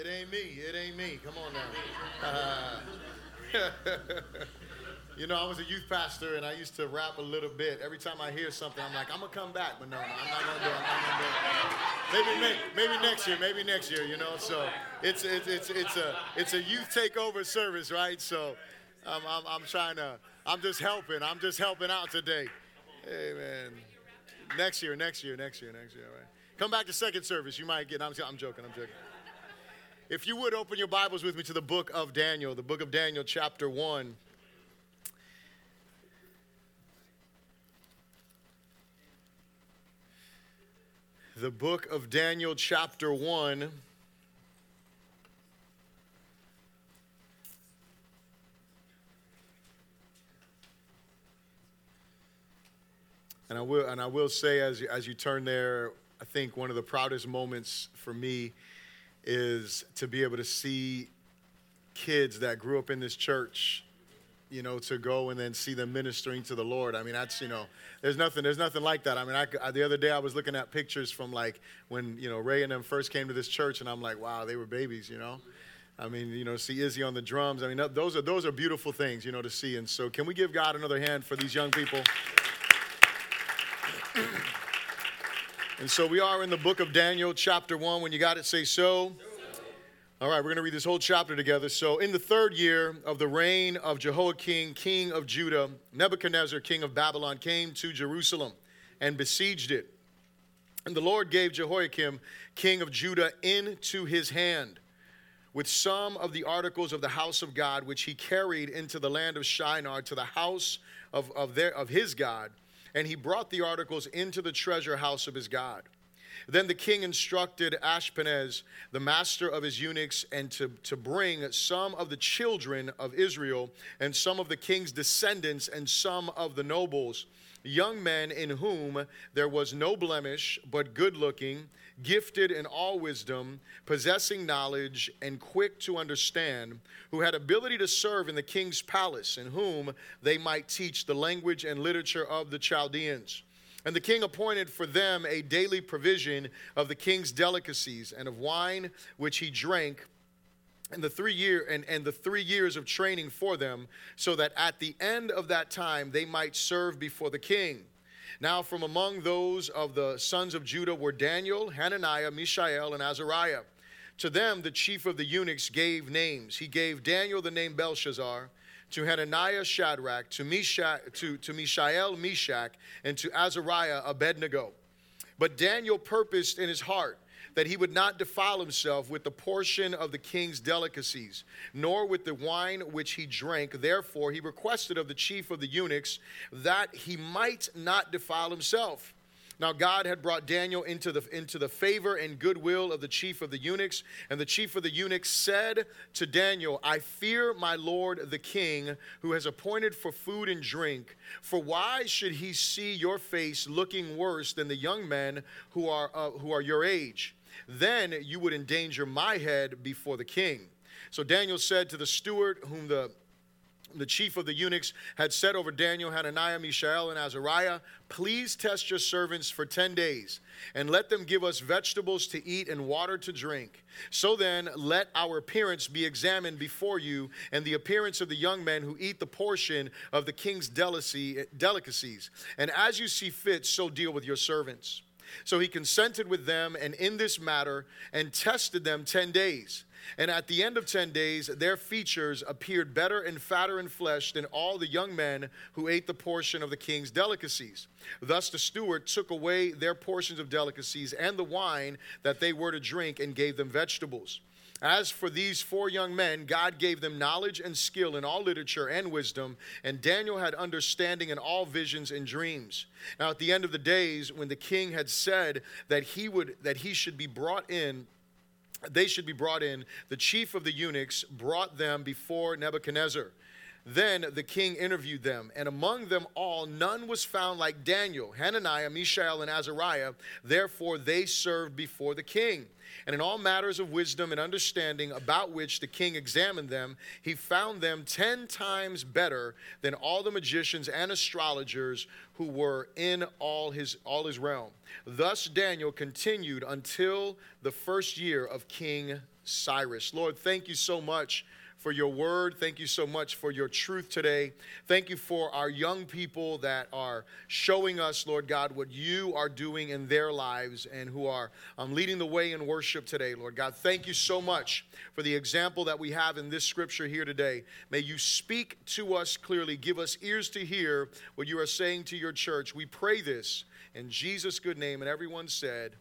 It ain't me. It ain't me. Come on now. you know, I was a youth pastor and I used to rap a little bit. Every time I hear something, I'm like, I'm gonna come back, but no, no I'm not gonna do it. I'm not gonna do it. Maybe, maybe, maybe next year. Maybe next year. You know, so it's it's it's it's a it's a youth takeover service, right? So I'm I'm, I'm trying to. I'm just helping. I'm just helping out today. Amen. Next year. Next year. Next year. Next year. All right. Come back to second service. You might get. I'm, I'm joking. I'm joking. If you would open your Bibles with me to the book of Daniel, the book of Daniel, chapter 1. The book of Daniel, chapter 1. And I will, and I will say, as you, as you turn there, I think one of the proudest moments for me is to be able to see kids that grew up in this church you know to go and then see them ministering to the lord. I mean that's you know there's nothing there's nothing like that. I mean I, I, the other day i was looking at pictures from like when you know ray and them first came to this church and i'm like wow they were babies you know? I mean you know see izzy on the drums. I mean those are those are beautiful things you know to see. And so can we give god another hand for these young people And so we are in the book of Daniel, chapter 1. When you got it, say so. All right, we're going to read this whole chapter together. So, in the third year of the reign of Jehoiakim, king of Judah, Nebuchadnezzar, king of Babylon, came to Jerusalem and besieged it. And the Lord gave Jehoiakim, king of Judah, into his hand with some of the articles of the house of God, which he carried into the land of Shinar to the house of, of, their, of his God and he brought the articles into the treasure house of his God. Then the king instructed Ashpenaz, the master of his eunuchs, and to, to bring some of the children of Israel, and some of the king's descendants, and some of the nobles, young men in whom there was no blemish, but good looking, gifted in all wisdom, possessing knowledge, and quick to understand, who had ability to serve in the king's palace, in whom they might teach the language and literature of the Chaldeans. And the king appointed for them a daily provision of the king's delicacies and of wine which he drank and the three year and, and the three years of training for them, so that at the end of that time they might serve before the king. Now, from among those of the sons of Judah were Daniel, Hananiah, Mishael, and Azariah. To them, the chief of the eunuchs gave names. He gave Daniel the name Belshazzar, to Hananiah Shadrach, to, to, to Mishael Meshach, and to Azariah Abednego. But Daniel purposed in his heart that he would not defile himself with the portion of the king's delicacies, nor with the wine which he drank. Therefore, he requested of the chief of the eunuchs that he might not defile himself. Now God had brought Daniel into the, into the favor and goodwill of the chief of the eunuchs. And the chief of the eunuchs said to Daniel, I fear my lord the king, who has appointed for food and drink. For why should he see your face looking worse than the young men who are, uh, who are your age? Then you would endanger my head before the king. So Daniel said to the steward, whom the the chief of the eunuchs had said over Daniel, Hananiah, Mishael, and Azariah, Please test your servants for 10 days, and let them give us vegetables to eat and water to drink. So then, let our appearance be examined before you, and the appearance of the young men who eat the portion of the king's delicacies. And as you see fit, so deal with your servants. So he consented with them and in this matter and tested them 10 days. And at the end of 10 days, their features appeared better and fatter in flesh than all the young men who ate the portion of the king's delicacies. Thus the steward took away their portions of delicacies and the wine that they were to drink and gave them vegetables. As for these four young men, God gave them knowledge and skill in all literature and wisdom, and Daniel had understanding in all visions and dreams. Now at the end of the days, when the king had said that he would that he should be brought in they should be brought in. The chief of the eunuchs brought them before Nebuchadnezzar. Then the king interviewed them, and among them all none was found like Daniel, Hananiah, Mishael, and Azariah. Therefore they served before the king. And in all matters of wisdom and understanding about which the king examined them, he found them ten times better than all the magicians and astrologers who were in all his, all his realm. Thus Daniel continued until the first year of King Cyrus. Lord, thank you so much for your word. Thank you so much for your truth today. Thank you for our young people that are showing us, Lord God, what you are doing in their lives and who are um, leading the way in worship today, Lord God. Thank you so much for the example that we have in this scripture here today. May you speak to us clearly, give us ears to hear what you are saying to your church. We pray this in Jesus' good name. And everyone said,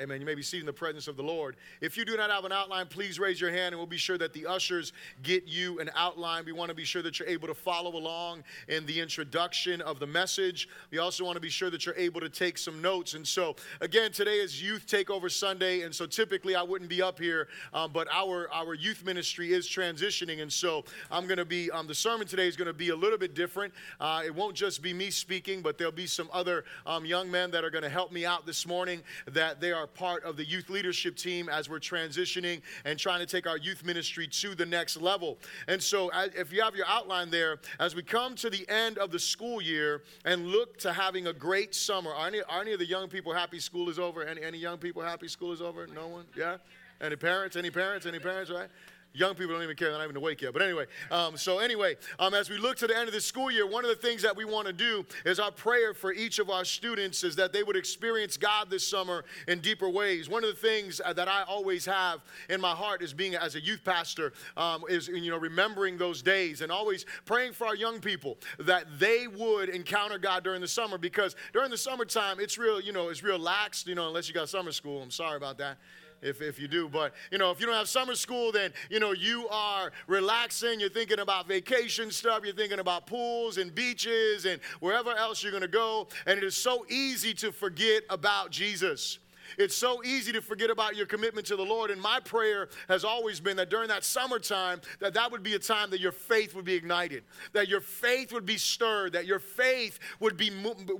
Amen. You may be seated in the presence of the Lord. If you do not have an outline, please raise your hand and we'll be sure that the ushers get you an outline. We want to be sure that you're able to follow along in the introduction of the message. We also want to be sure that you're able to take some notes. And so, again, today is Youth Takeover Sunday. And so typically I wouldn't be up here, um, but our, our youth ministry is transitioning. And so I'm going to be, um, the sermon today is going to be a little bit different. Uh, it won't just be me speaking, but there'll be some other um, young men that are going to help me out this morning that they are are part of the youth leadership team as we're transitioning and trying to take our youth ministry to the next level. And so, if you have your outline there, as we come to the end of the school year and look to having a great summer, are any, are any of the young people happy school is over? Any, any young people happy school is over? No one? Yeah? Any parents? Any parents? Any parents, right? Young people don't even care. They're not even awake yet. But anyway, um, so anyway, um, as we look to the end of the school year, one of the things that we want to do is our prayer for each of our students is that they would experience God this summer in deeper ways. One of the things uh, that I always have in my heart is being as a youth pastor um, is you know remembering those days and always praying for our young people that they would encounter God during the summer because during the summertime it's real you know it's real lax you know unless you got summer school. I'm sorry about that if, if you do. But, you know, if you don't have summer school, then, you know, you are relaxing. You're thinking about vacation stuff. You're thinking about pools and beaches and wherever else you're going to go. And it is so easy to forget about Jesus. It's so easy to forget about your commitment to the Lord. And my prayer has always been that during that summertime, that that would be a time that your faith would be ignited, that your faith would be stirred, that your faith would be,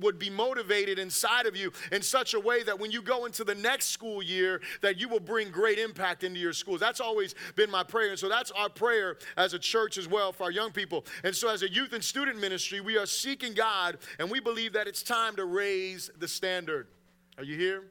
would be motivated inside of you in such a way that when you go into the next school year, that you will bring great impact into your schools. That's always been my prayer. And so that's our prayer as a church as well for our young people. And so as a youth and student ministry, we are seeking God and we believe that it's time to raise the standard. Are you here?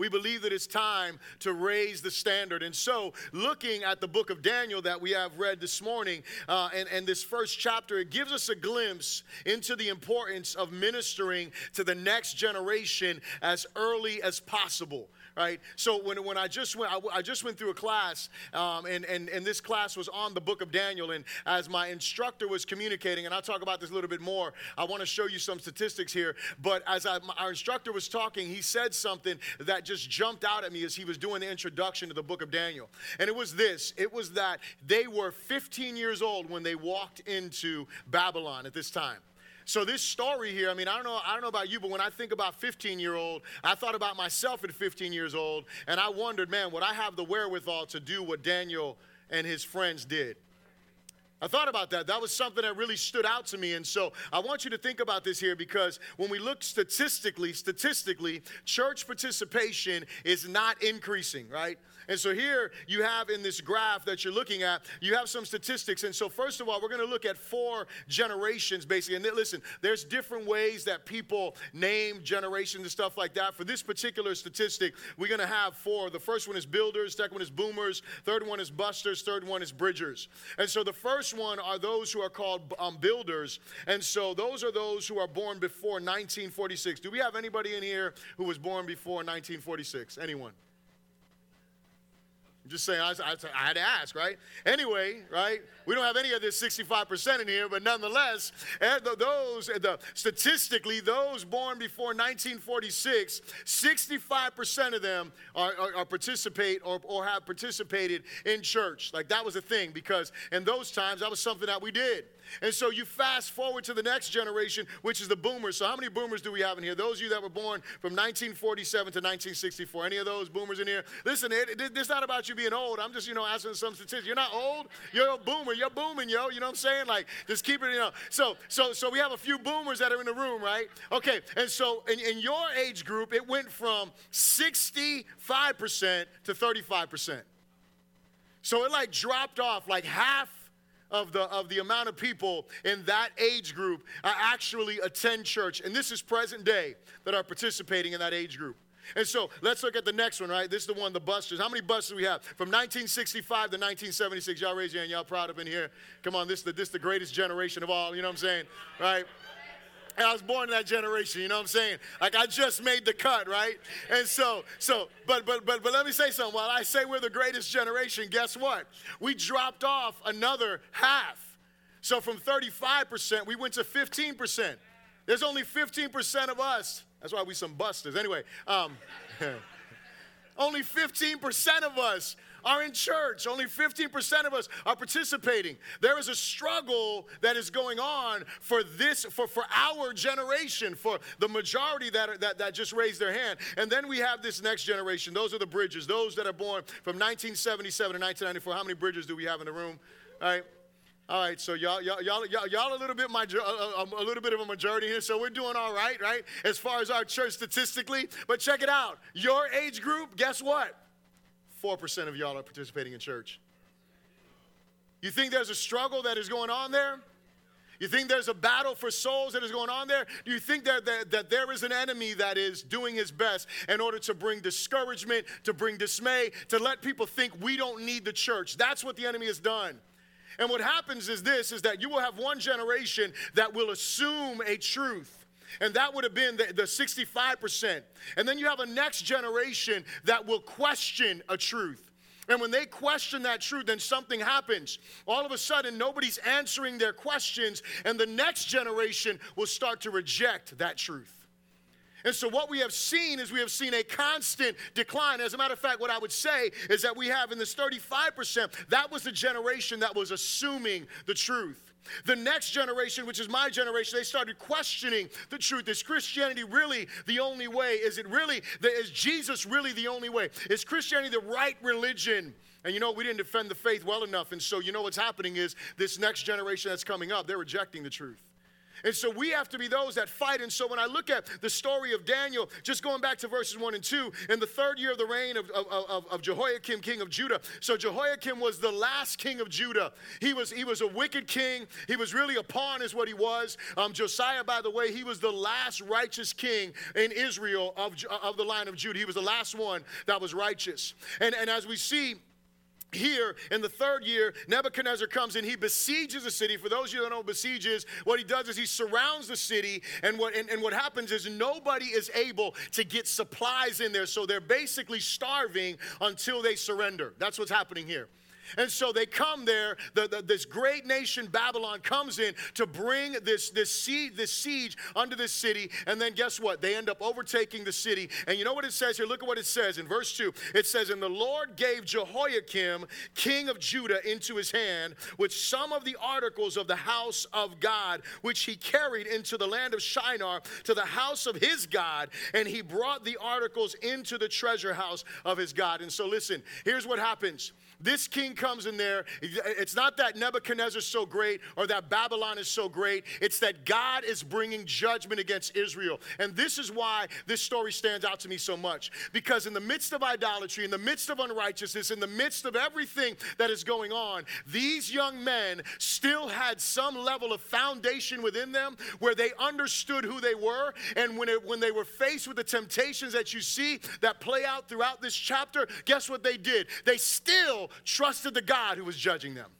We believe that it's time to raise the standard. And so, looking at the book of Daniel that we have read this morning uh, and, and this first chapter, it gives us a glimpse into the importance of ministering to the next generation as early as possible right? So when, when I just went, I, just went through a class, um, and, and, and this class was on the book of Daniel. And as my instructor was communicating, and I'll talk about this a little bit more, I want to show you some statistics here. But as I, our instructor was talking, he said something that just jumped out at me as he was doing the introduction to the book of Daniel. And it was this it was that they were 15 years old when they walked into Babylon at this time. So this story here, I mean, I don't know, I don't know about you, but when I think about 15 year old, I thought about myself at 15 years old, and I wondered, man, would I have the wherewithal to do what Daniel and his friends did? I thought about that. That was something that really stood out to me. And so I want you to think about this here because when we look statistically, statistically, church participation is not increasing, right? And so here you have in this graph that you're looking at, you have some statistics. And so, first of all, we're going to look at four generations basically. And listen, there's different ways that people name generations and stuff like that. For this particular statistic, we're going to have four. The first one is builders, second one is boomers, third one is busters, third one is bridgers. And so, the first one are those who are called um, builders. And so, those are those who are born before 1946. Do we have anybody in here who was born before 1946? Anyone? Just saying, I, I, I, had to ask, right? Anyway, right? We don't have any of this 65% in here, but nonetheless, eh, those, eh, the, statistically, those born before 1946, 65% of them are, are, are, participate or, or have participated in church. Like that was a thing because in those times, that was something that we did. And so you fast forward to the next generation, which is the boomers. So how many boomers do we have in here? Those of you that were born from 1947 to 1964. Any of those boomers in here? Listen, it, it, it's not about you being old. I'm just, you know, asking some statistics. You're not old. You're a boomer. You're booming, yo. You know what I'm saying? Like, just keep it, you know. So, so, so we have a few boomers that are in the room, right? Okay. And so in, in your age group, it went from 65% to 35%. So it like dropped off like half of the, of the amount of people in that age group actually attend church. And this is present day that are participating in that age group. And so let's look at the next one, right? This is the one, the busters. How many busters we have? From 1965 to 1976. Y'all raise your hand. Y'all proud up in here. Come on, this is the, this the greatest generation of all. You know what I'm saying? Right? And I was born in that generation, you know what I'm saying? Like I just made the cut, right? And so, so, but but but but let me say something. While I say we're the greatest generation, guess what? We dropped off another half. So from 35%, we went to 15%. There's only 15% of us. That's why we some busters. Anyway, um, only 15% of us are in church. Only 15% of us are participating. There is a struggle that is going on for this, for, for our generation, for the majority that, are, that, that just raised their hand. And then we have this next generation. Those are the bridges, those that are born from 1977 to 1994. How many bridges do we have in the room? All right. All right, so y'all, y'all, y'all, y'all, a little bit, my, a, uh, uh, um, a little bit of a majority here. So we're doing all right, right, as far as our church statistically. But check it out. Your age group, guess what? 4% of y'all are participating in church. You think there's a struggle that is going on there? You think there's a battle for souls that is going on there? Do you think that, that, that, there is an enemy that is doing his best in order to bring discouragement, to bring dismay, to let people think we don't need the church? That's what the enemy has done. And what happens is this is that you will have one generation that will assume a truth and that would have been the, the 65%. And then you have a next generation that will question a truth. And when they question that truth, then something happens. All of a sudden, nobody's answering their questions, and the next generation will start to reject that truth. And so, what we have seen is we have seen a constant decline. As a matter of fact, what I would say is that we have in this 35%, that was the generation that was assuming the truth. The next generation, which is my generation, they started questioning the truth. Is Christianity really the only way? Is it really, is Jesus really the only way? Is Christianity the right religion? And you know, we didn't defend the faith well enough. And so, you know, what's happening is this next generation that's coming up, they're rejecting the truth. And so we have to be those that fight. And so when I look at the story of Daniel, just going back to verses 1 and 2, in the third year of the reign of, of, of, of Jehoiakim, king of Judah. So Jehoiakim was the last king of Judah. He was, he was a wicked king. He was really a pawn, is what he was. Um, Josiah, by the way, he was the last righteous king in Israel of, of the line of Judah. He was the last one that was righteous. And, and as we see, here in the third year, Nebuchadnezzar comes and he besieges the city. For those of you that know besieges, what he does is he surrounds the city, and what and, and what happens is nobody is able to get supplies in there. So they're basically starving until they surrender. That's what's happening here. And so they come there, the, the, this great nation Babylon comes in to bring this, this, siege, this siege under this city. And then guess what? They end up overtaking the city. And you know what it says here? Look at what it says in verse 2. It says, And the Lord gave Jehoiakim, king of Judah, into his hand with some of the articles of the house of God, which he carried into the land of Shinar to the house of his God. And he brought the articles into the treasure house of his God. And so listen, here's what happens. This king comes in there. It's not that Nebuchadnezzar is so great or that Babylon is so great. It's that God is bringing judgment against Israel. And this is why this story stands out to me so much. Because in the midst of idolatry, in the midst of unrighteousness, in the midst of everything that is going on, these young men still had some level of foundation within them where they understood who they were. And when, it, when they were faced with the temptations that you see that play out throughout this chapter, guess what they did? They still trusted the God who was judging them.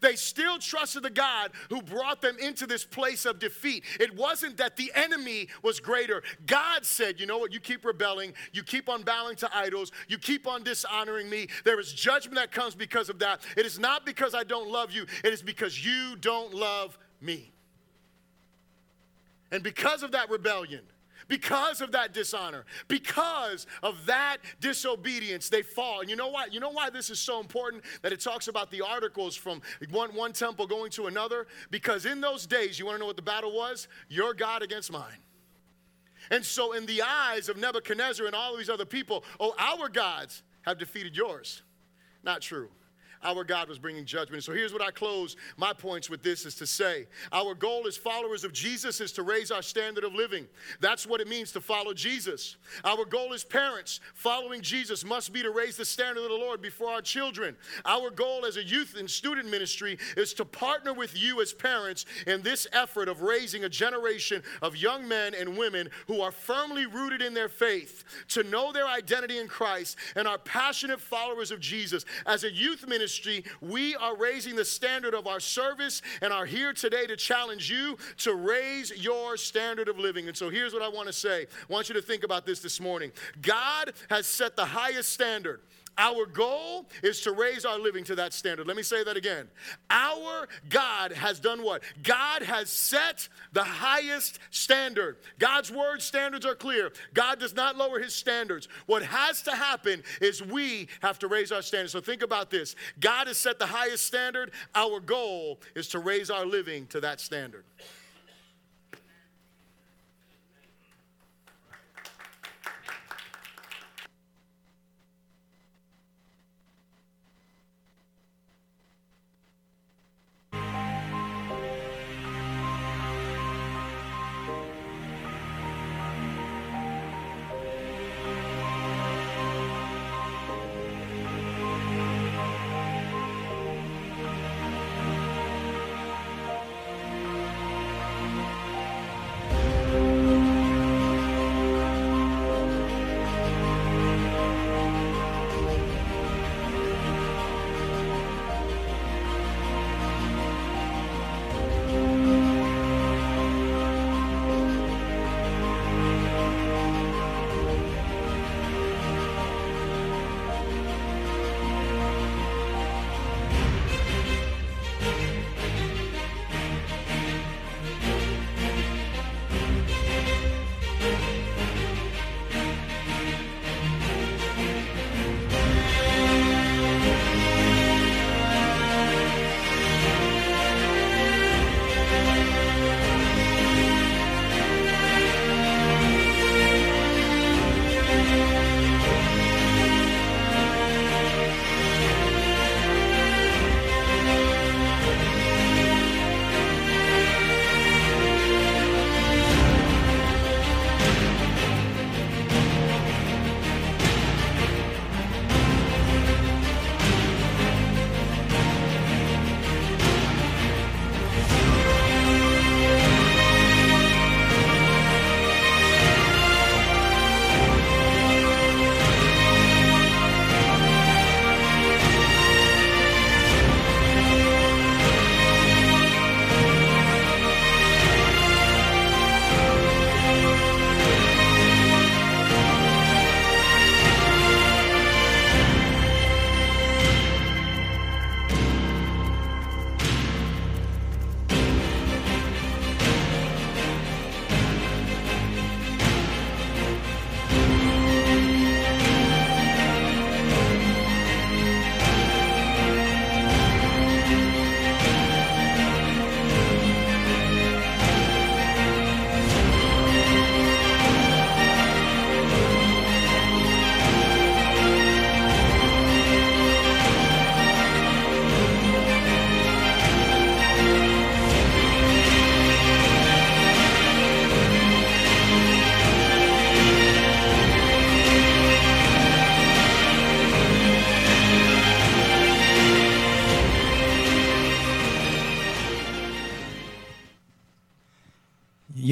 They still trusted the God who brought them into this place of defeat. It wasn't that the enemy was greater. God said, You know what? You keep rebelling. You keep on bowing to idols. You keep on dishonoring me. There is judgment that comes because of that. It is not because I don't love you, it is because you don't love me. And because of that rebellion, because of that dishonor, because of that disobedience, they fall. And you know why? You know why this is so important that it talks about the articles from one, one temple going to another? Because in those days, you want to know what the battle was? Your God against mine. And so, in the eyes of Nebuchadnezzar and all these other people, oh, our gods have defeated yours. Not true. Our God was bringing judgment. So here's what I close my points with this is to say our goal as followers of Jesus is to raise our standard of living. That's what it means to follow Jesus. Our goal as parents following Jesus must be to raise the standard of the Lord before our children. Our goal as a youth and student ministry is to partner with you as parents in this effort of raising a generation of young men and women who are firmly rooted in their faith, to know their identity in Christ, and are passionate followers of Jesus. As a youth ministry, we are raising the standard of our service and are here today to challenge you to raise your standard of living. And so here's what I want to say I want you to think about this this morning. God has set the highest standard. Our goal is to raise our living to that standard. Let me say that again. Our God has done what? God has set the highest standard. God's word standards are clear. God does not lower his standards. What has to happen is we have to raise our standards. So think about this God has set the highest standard. Our goal is to raise our living to that standard.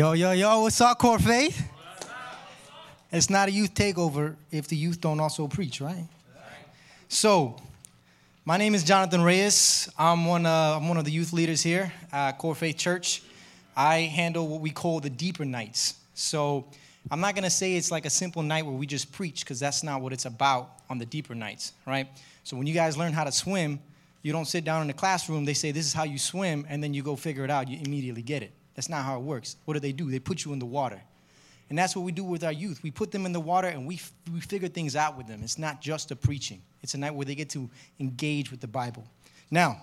Yo, yo, yo, what's up, Core Faith? It's not a youth takeover if the youth don't also preach, right? So, my name is Jonathan Reyes. I'm one, uh, I'm one of the youth leaders here at Core Faith Church. I handle what we call the deeper nights. So, I'm not going to say it's like a simple night where we just preach because that's not what it's about on the deeper nights, right? So, when you guys learn how to swim, you don't sit down in the classroom, they say this is how you swim, and then you go figure it out. You immediately get it. That's not how it works. What do they do? They put you in the water. And that's what we do with our youth. We put them in the water and we, we figure things out with them. It's not just a preaching, it's a night where they get to engage with the Bible. Now,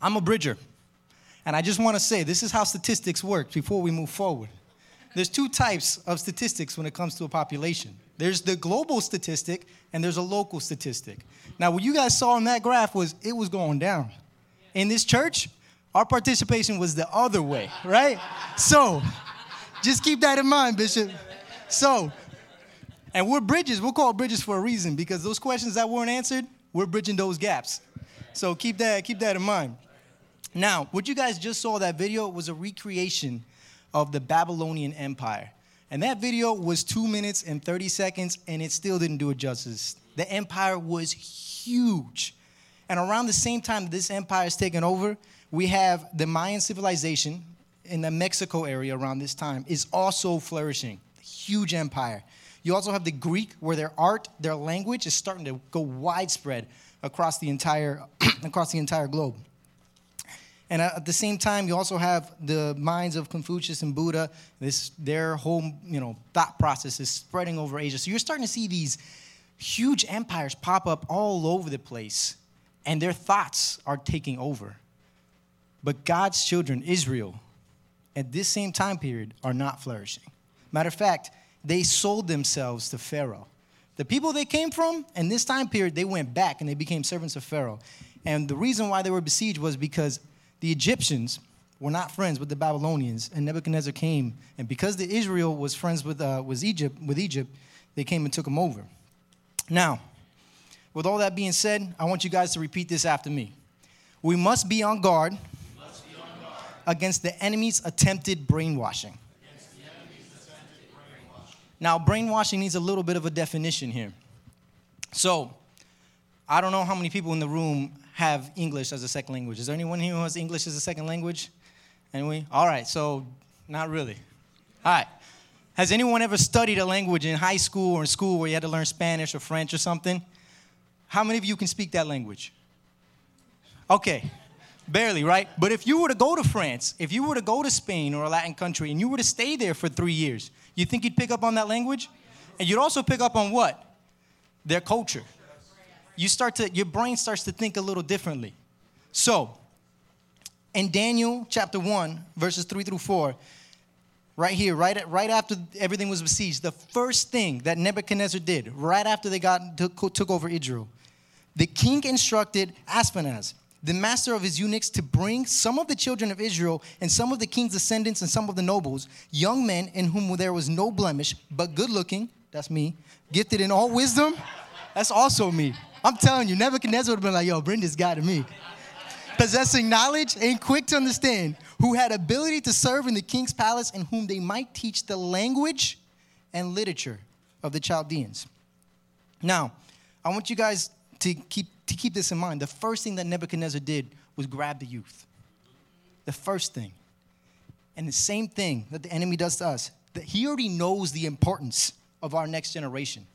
I'm a bridger. And I just want to say this is how statistics work before we move forward. there's two types of statistics when it comes to a population. There's the global statistic and there's a local statistic. Now, what you guys saw in that graph was it was going down. In this church, our participation was the other way, right? So, just keep that in mind, Bishop. So, and we're bridges. We'll call bridges for a reason because those questions that weren't answered, we're bridging those gaps. So keep that keep that in mind. Now, what you guys just saw that video was a recreation of the Babylonian Empire. And that video was two minutes and 30 seconds, and it still didn't do it justice. The empire was huge. And around the same time this empire is taken over, we have the Mayan civilization in the Mexico area around this time is also flourishing. Huge empire. You also have the Greek, where their art, their language is starting to go widespread across the entire, across the entire globe. And uh, at the same time, you also have the minds of Confucius and Buddha. This, their whole you know, thought process is spreading over Asia. So you're starting to see these huge empires pop up all over the place, and their thoughts are taking over. But God's children, Israel, at this same time period, are not flourishing. Matter of fact, they sold themselves to Pharaoh. The people they came from, in this time period, they went back and they became servants of Pharaoh. And the reason why they were besieged was because the Egyptians were not friends with the Babylonians, and Nebuchadnezzar came, and because the Israel was friends with uh, was Egypt with Egypt, they came and took them over. Now, with all that being said, I want you guys to repeat this after me. We must be on guard, be on guard. Against the enemy's attempted brainwashing. Now, brainwashing needs a little bit of a definition here. So, I don't know how many people in the room have English as a second language. Is there anyone here who has English as a second language? Anyway? All right, so not really. All right. Has anyone ever studied a language in high school or in school where you had to learn Spanish or French or something? How many of you can speak that language? Okay, barely, right? But if you were to go to France, if you were to go to Spain or a Latin country and you were to stay there for three years, you think you'd pick up on that language? And you'd also pick up on what? Their culture. You start to, your brain starts to think a little differently. So, in Daniel chapter 1, verses 3 through 4, right here, right, at, right after everything was besieged, the first thing that Nebuchadnezzar did, right after they got took, took over Israel, the king instructed Ashpenaz, the master of his eunuchs to bring some of the children of Israel and some of the king's descendants and some of the nobles, young men in whom there was no blemish, but good looking, that's me, gifted in all wisdom, that's also me. I'm telling you, Nebuchadnezzar would have been like, yo, bring this guy to me. Possessing knowledge and quick to understand, who had ability to serve in the king's palace and whom they might teach the language and literature of the Chaldeans. Now, I want you guys to keep to keep this in mind, the first thing that Nebuchadnezzar did was grab the youth. The first thing. And the same thing that the enemy does to us, that he already knows the importance of our next generation.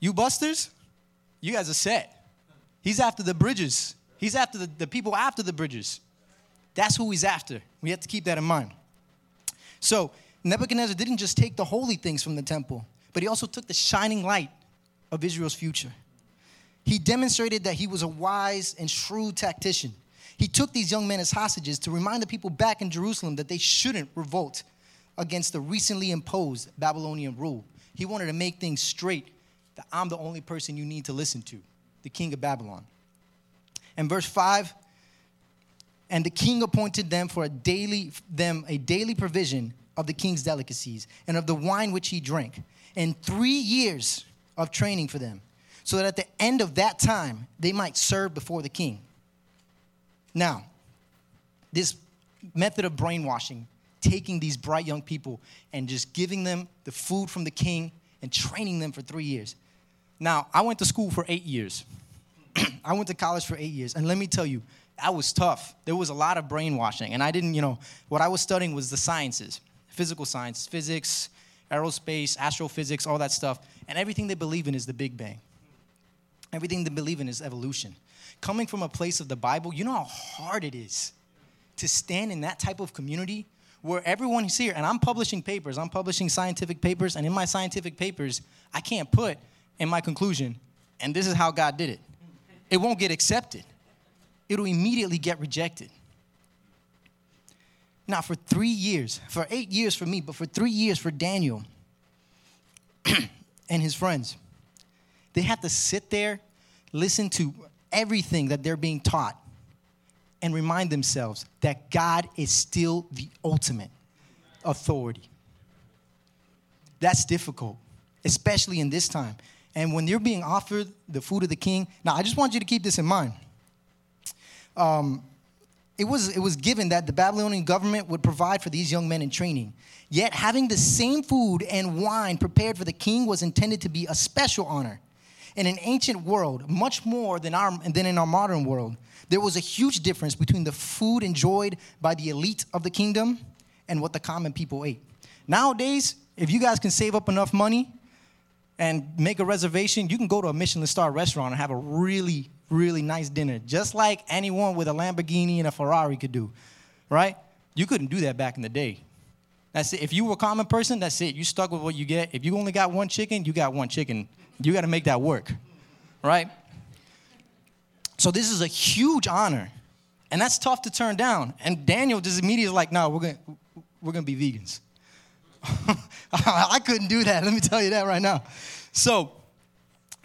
You busters, you guys are set. He's after the bridges. He's after the, the people after the bridges. That's who he's after. We have to keep that in mind. So, Nebuchadnezzar didn't just take the holy things from the temple, but he also took the shining light of Israel's future. He demonstrated that he was a wise and shrewd tactician. He took these young men as hostages to remind the people back in Jerusalem that they shouldn't revolt against the recently imposed Babylonian rule. He wanted to make things straight that I'm the only person you need to listen to, the king of Babylon. And verse 5 and the king appointed them for a daily them a daily provision of the king's delicacies and of the wine which he drank and 3 years of training for them so that at the end of that time they might serve before the king. Now, this method of brainwashing, taking these bright young people and just giving them the food from the king and training them for three years. Now, I went to school for eight years. I went to college for eight years. And let me tell you, that was tough. There was a lot of brainwashing. And I didn't, you know, what I was studying was the sciences physical science, physics, aerospace, astrophysics, all that stuff. And everything they believe in is the Big Bang. Everything they believe in is evolution. Coming from a place of the Bible, you know how hard it is to stand in that type of community where everyone is here, and I'm publishing papers, I'm publishing scientific papers, and in my scientific papers, I can't put in my conclusion, and this is how God did it. It won't get accepted, it'll immediately get rejected. Now, for three years, for eight years for me, but for three years for Daniel and his friends, they have to sit there, listen to everything that they're being taught, and remind themselves that God is still the ultimate authority. That's difficult, especially in this time. And when you're being offered the food of the king, now I just want you to keep this in mind. Um, it was, it was given that the Babylonian government would provide for these young men in training. Yet, having the same food and wine prepared for the king was intended to be a special honor. In an ancient world, much more than, our, than in our modern world, there was a huge difference between the food enjoyed by the elite of the kingdom and what the common people ate. Nowadays, if you guys can save up enough money and make a reservation, you can go to a Michelin star restaurant and have a really, really nice dinner, just like anyone with a Lamborghini and a Ferrari could do, right? You couldn't do that back in the day. That's it. If you were a common person, that's it. You stuck with what you get. If you only got one chicken, you got one chicken. You got to make that work, right? So this is a huge honor, and that's tough to turn down. And Daniel just immediately like, no, we're gonna we're gonna be vegans. I couldn't do that. Let me tell you that right now. So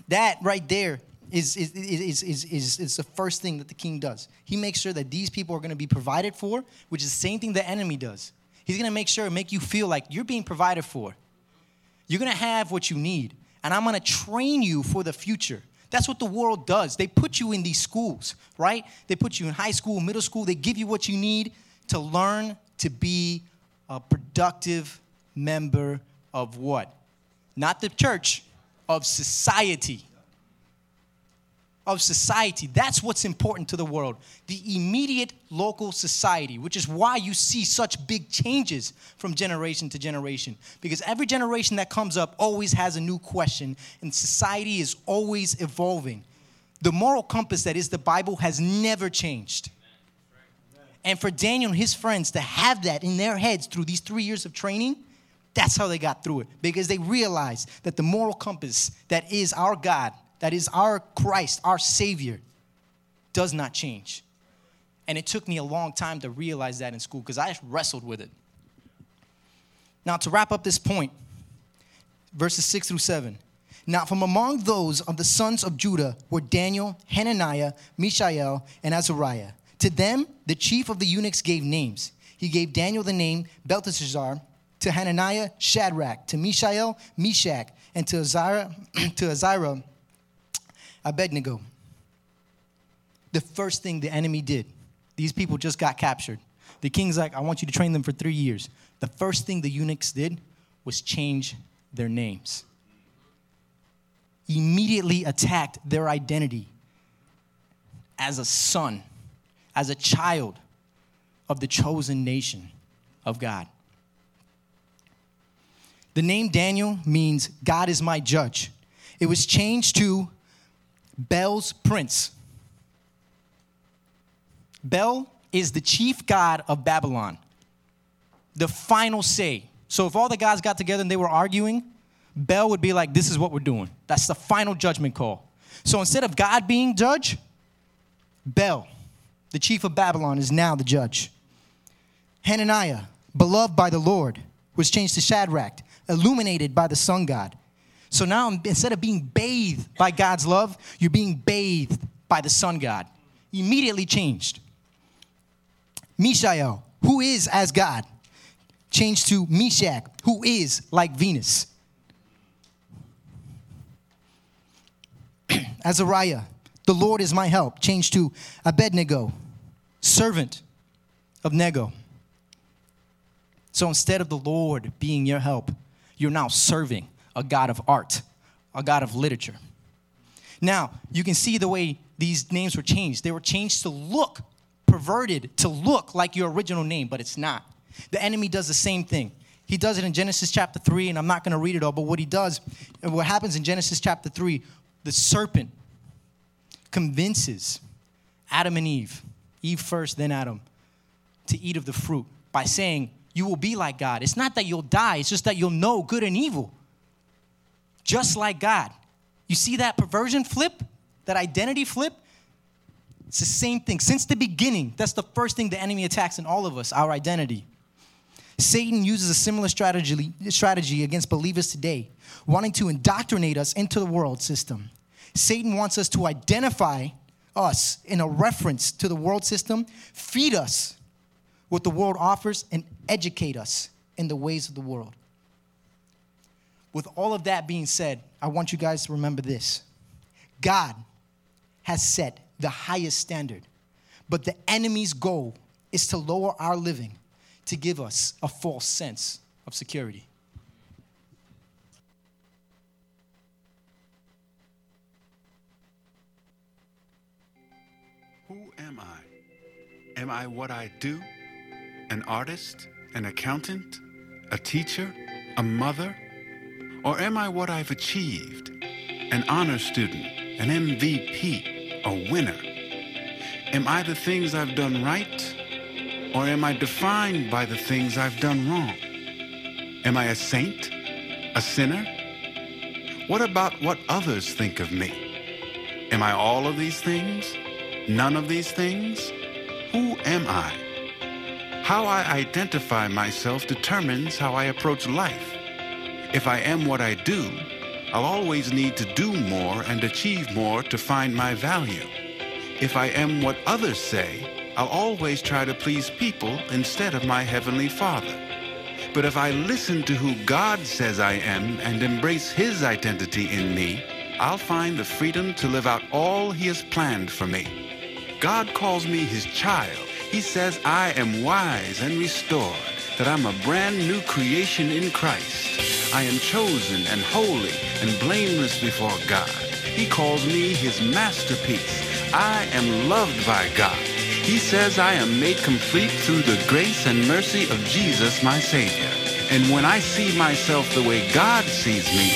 that right there is, is, is, is, is, is the first thing that the king does. He makes sure that these people are going to be provided for, which is the same thing the enemy does. He's going to make sure make you feel like you're being provided for. You're going to have what you need, and I'm to train you for the future. That's what the world does. They put you in these schools, right? They put you in high school, middle school. They give you what you need to learn to be a productive member of what? Not the church, of society. Of society. That's what's important to the world. The immediate local society, which is why you see such big changes from generation to generation. Because every generation that comes up always has a new question, and society is always evolving. The moral compass that is the Bible has never changed. And for Daniel and his friends to have that in their heads through these three years of training, that's how they got through it because they realized that the moral compass that is our God, that is our Christ, our Savior, does not change. And it took me a long time to realize that in school because I wrestled with it. Now, to wrap up this point, verses 6 through 7. Now, from among those of the sons of Judah were Daniel, Hananiah, Mishael, and Azariah. To them, the chief of the eunuchs gave names. He gave Daniel the name Belteshazzar, to Hananiah, Shadrach, to Mishael, Meshach, and to Azariah, to Azariah, Abednego. The first thing the enemy did, these people just got captured. The king's like, I want you to train them for three years. The first thing the eunuchs did was change their names. Immediately attacked their identity as a son, as a child of the chosen nation of God. The name Daniel means God is my judge. It was changed to Bel's prince. Bel is the chief god of Babylon, the final say. So if all the gods got together and they were arguing, Bel would be like, This is what we're doing. That's the final judgment call. So instead of God being judge, Bel, the chief of Babylon, is now the judge. Hananiah, beloved by the Lord, was changed to Shadrach illuminated by the sun god. So now instead of being bathed by God's love, you're being bathed by the sun god. Immediately changed. Mishael, who is as God, changed to Meshach, who is like Venus. Azariah, the Lord is my help, changed to Abednego, servant of Nego. So instead of the Lord being your help, you're now serving a God of art, a God of literature. Now, you can see the way these names were changed. They were changed to look perverted, to look like your original name, but it's not. The enemy does the same thing. He does it in Genesis chapter 3, and I'm not going to read it all, but what he does, and what happens in Genesis chapter 3, the serpent convinces Adam and Eve, Eve first, then Adam, to eat of the fruit by saying, you will be like God. It's not that you'll die, it's just that you'll know good and evil. Just like God. You see that perversion flip, that identity flip? It's the same thing. Since the beginning, that's the first thing the enemy attacks in all of us our identity. Satan uses a similar strategy, strategy against believers today, wanting to indoctrinate us into the world system. Satan wants us to identify us in a reference to the world system, feed us what the world offers, and educate us in the ways of the world. With all of that being said, I want you guys to remember this God has set the highest standard, but the enemy's goal is to lower our living to give us a false sense of security. Who am I? Am I what I do? An artist? An accountant? A teacher? A mother? Or am I what I've achieved? An honor student? An MVP? A winner? Am I the things I've done right? Or am I defined by the things I've done wrong? Am I a saint? A sinner? What about what others think of me? Am I all of these things? None of these things? Who am I? How I identify myself determines how I approach life. If I am what I do, I'll always need to do more and achieve more to find my value. If I am what others say, I'll always try to please people instead of my Heavenly Father. But if I listen to who God says I am and embrace His identity in me, I'll find the freedom to live out all He has planned for me. God calls me His child. He says I am wise and restored, that I'm a brand new creation in Christ. I am chosen and holy and blameless before God. He calls me His masterpiece. I am loved by God. He says I am made complete through the grace and mercy of Jesus, my Savior. And when I see myself the way God sees me,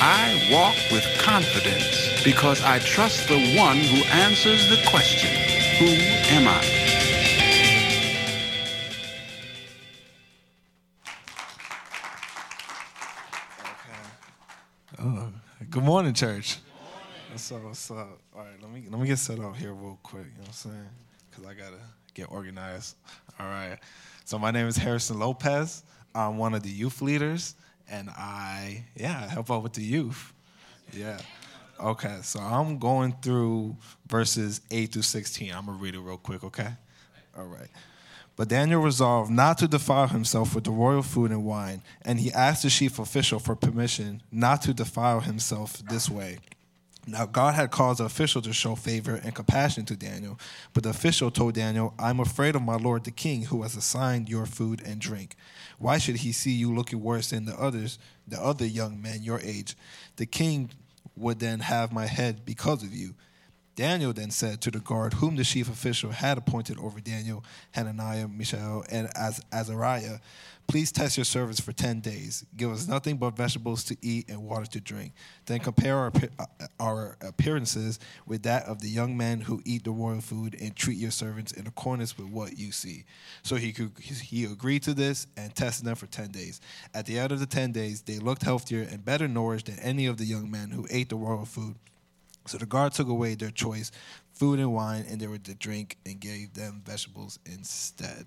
I walk with confidence because I trust the one who answers the question, Who am I? Morning, church. What's up? What's up? All right, let me let me get set up here real quick. You know what I'm saying? because I gotta get organized. All right. So my name is Harrison Lopez. I'm one of the youth leaders, and I yeah help out with the youth. Yeah. Okay. So I'm going through verses eight through sixteen. I'm gonna read it real quick. Okay. All right. But Daniel resolved not to defile himself with the royal food and wine, and he asked the chief official for permission not to defile himself this way. Now, God had caused the official to show favor and compassion to Daniel, but the official told Daniel, I'm afraid of my lord the king, who has assigned your food and drink. Why should he see you looking worse than the others, the other young men your age? The king would then have my head because of you. Daniel then said to the guard, whom the chief official had appointed over Daniel, Hananiah, Mishael, and Azariah, Please test your servants for 10 days. Give us nothing but vegetables to eat and water to drink. Then compare our, uh, our appearances with that of the young men who eat the royal food and treat your servants in accordance with what you see. So he, could, he agreed to this and tested them for 10 days. At the end of the 10 days, they looked healthier and better nourished than any of the young men who ate the royal food. So the guard took away their choice, food and wine, and they were to drink and gave them vegetables instead.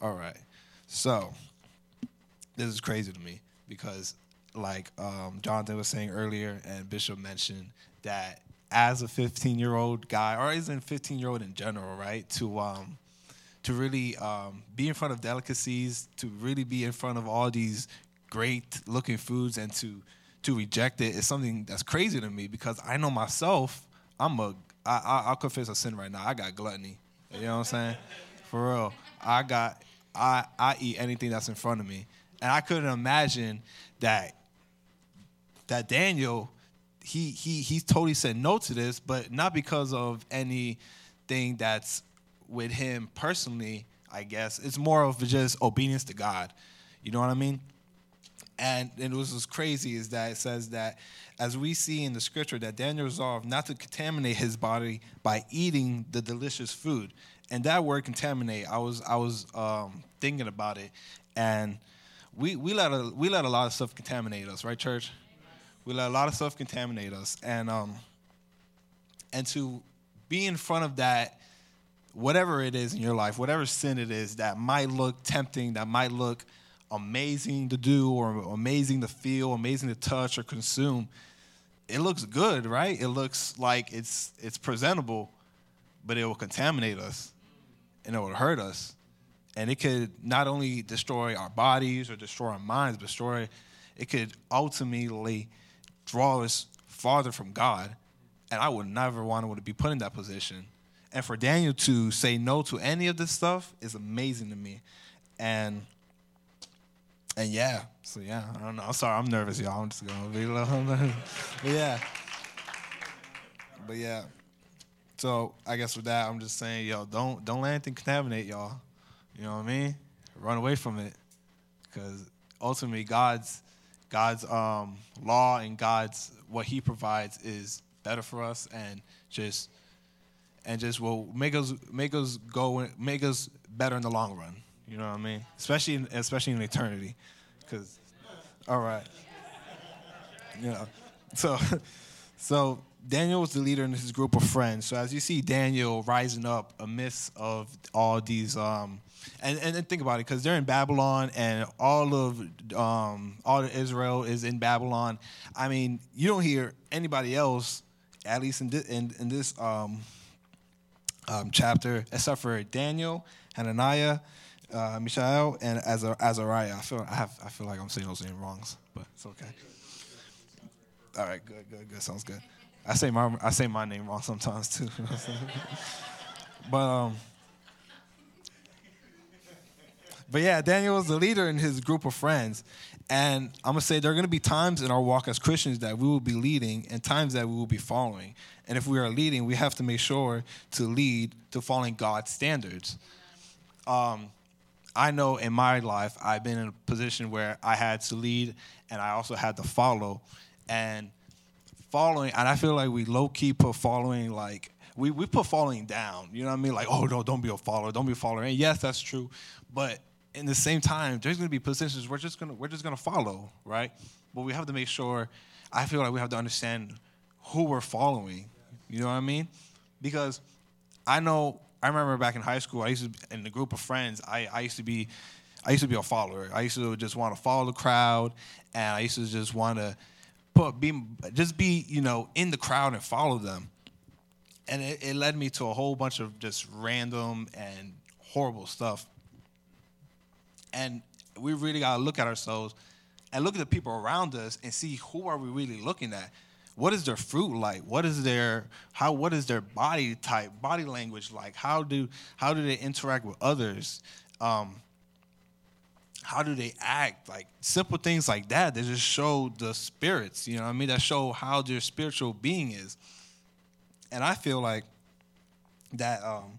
All right. So, this is crazy to me because, like um, Jonathan was saying earlier, and Bishop mentioned that as a 15 year old guy, or as a 15 year old in general, right, to um, to really um, be in front of delicacies, to really be in front of all these great looking foods, and to to reject it is something that's crazy to me because I know myself. I'm a I, I, I'll confess a sin right now. I got gluttony. You know what I'm saying? For real. I got I, I eat anything that's in front of me. And I couldn't imagine that that Daniel, he he he totally said no to this, but not because of anything that's with him personally, I guess. It's more of just obedience to God. You know what I mean? And, what was crazy is that it says that as we see in the scripture that Daniel resolved not to contaminate his body by eating the delicious food. And that word contaminate, I was I was um, thinking about it, and we we let a we let a lot of stuff contaminate us, right, church? We let a lot of stuff contaminate us, and um, and to be in front of that whatever it is in your life, whatever sin it is that might look tempting, that might look amazing to do or amazing to feel, amazing to touch or consume, it looks good, right? It looks like it's it's presentable, but it will contaminate us and it will hurt us. And it could not only destroy our bodies or destroy our minds, but destroy it could ultimately draw us farther from God. And I would never want to be put in that position. And for Daniel to say no to any of this stuff is amazing to me. And and yeah, so yeah, I don't know. I'm sorry, I'm nervous, y'all. I'm just gonna be a little, but yeah, but yeah. So I guess with that, I'm just saying, yo, don't don't let anything contaminate y'all. You know what I mean? Run away from it, because ultimately, God's God's um, law and God's what He provides is better for us, and just and just will make us make us go make us better in the long run. You know what I mean? Especially in, especially in eternity, because all right, you know, so so Daniel was the leader in his group of friends. So as you see Daniel rising up amidst of all these, um, and and think about it, because they're in Babylon, and all of um, all of Israel is in Babylon. I mean, you don't hear anybody else, at least in this, in, in this um, um, chapter, except for Daniel, Hananiah, uh, Mishael, and Azariah. I feel I have I feel like I'm saying those names wrong, but it's okay. All right, good, good, good. Sounds good. I say my I say my name wrong sometimes too. but um, but yeah, Daniel was the leader in his group of friends, and I'm gonna say there are gonna be times in our walk as Christians that we will be leading, and times that we will be following. And if we are leading, we have to make sure to lead to following God's standards. Um, I know in my life, I've been in a position where I had to lead and I also had to follow. And following, and I feel like we low key put following like, we, we put following down. You know what I mean? Like, oh, no, don't be a follower. Don't be a follower. And yes, that's true. But in the same time, there's to be positions we're just to we're just to follow, right? But we have to make sure. I feel like we have to understand who we're following. You know what I mean? Because I know I remember back in high school, I used to in a group of friends. I, I used to be, I used to be a follower. I used to just want to follow the crowd, and I used to just want to put be just be you know in the crowd and follow them. And it, it led me to a whole bunch of just random and horrible stuff. And we really got to look at ourselves and look at the people around us and see who are we really looking at what is their fruit like? What is their how what is their body type body language like? How do how do they interact with others? Um, how do they act? Like simple things like that that just show the spirits you know i mean? That show how their spiritual being is. And i feel like that um,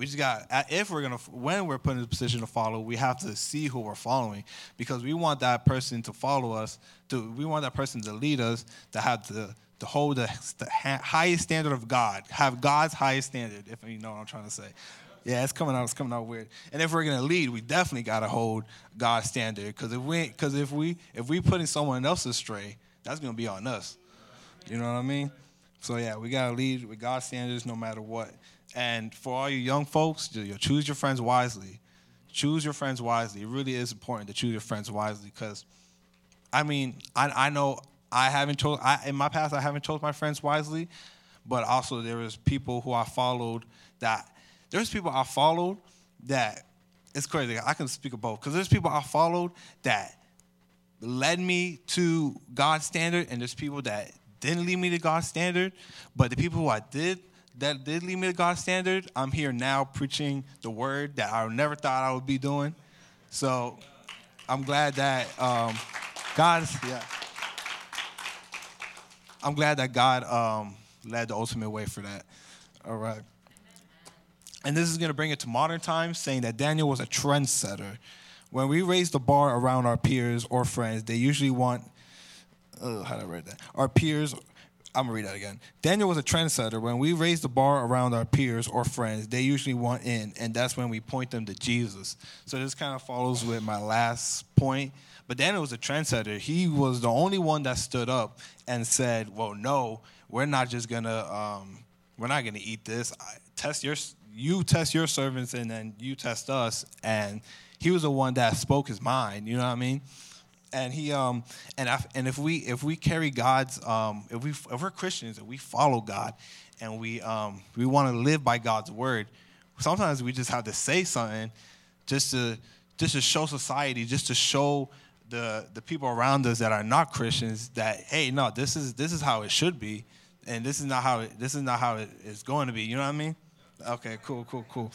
we just got if we're gonna when we're put in a position to follow, we have to see who we're following because we want that person to follow us. To we want that person to lead us to have to to hold the, the highest standard of God, have God's highest standard. If you know what I'm trying to say. Yeah, it's coming out. It's coming out weird. And if we're gonna lead, we definitely gotta hold God's standard. Because if we, because if we, if we putting someone else astray, that's gonna be on us. You know what I mean? So yeah, we gotta lead with God's standards no matter what. And for all you young folks, you choose your friends wisely. Choose your friends wisely. It really is important to choose your friends wisely because, I mean, I, I know I haven't chose, I, in my past, I haven't chose my friends wisely, but also there was people who I followed that, there's people I followed that, it's crazy. I can speak of both because there's people I followed that led me to God's standard, and there's people that didn't lead me to God's standard, but the people who I did that did lead me to God's standard, I'm here now preaching the word that I never thought I would be doing. So I'm glad that um, God's, yeah. I'm glad that God um, led the ultimate way for that. All right. And this is going to bring it to modern times, saying that Daniel was a trendsetter. When we raise the bar around our peers or friends, they usually want, oh, how did I write that? Our peers I'm gonna read that again. Daniel was a trendsetter. When we raise the bar around our peers or friends, they usually want in, and that's when we point them to Jesus. So this kind of follows with my last point. But Daniel was a trendsetter. He was the only one that stood up and said, "Well, no, we're not just gonna." Um, we're not to eat this. I, test your, you test your servants, and then you test us. And he was the one that spoke his mind. You know what I mean? And he, um, and I, and if we if we carry God's, um, if we if we're Christians and we follow God, and we um, we want to live by God's word, sometimes we just have to say something, just to just to show society, just to show the the people around us that are not Christians that hey, no, this is this is how it should be, and this is not how it, this is not how it is going to be. You know what I mean? Okay, cool, cool, cool.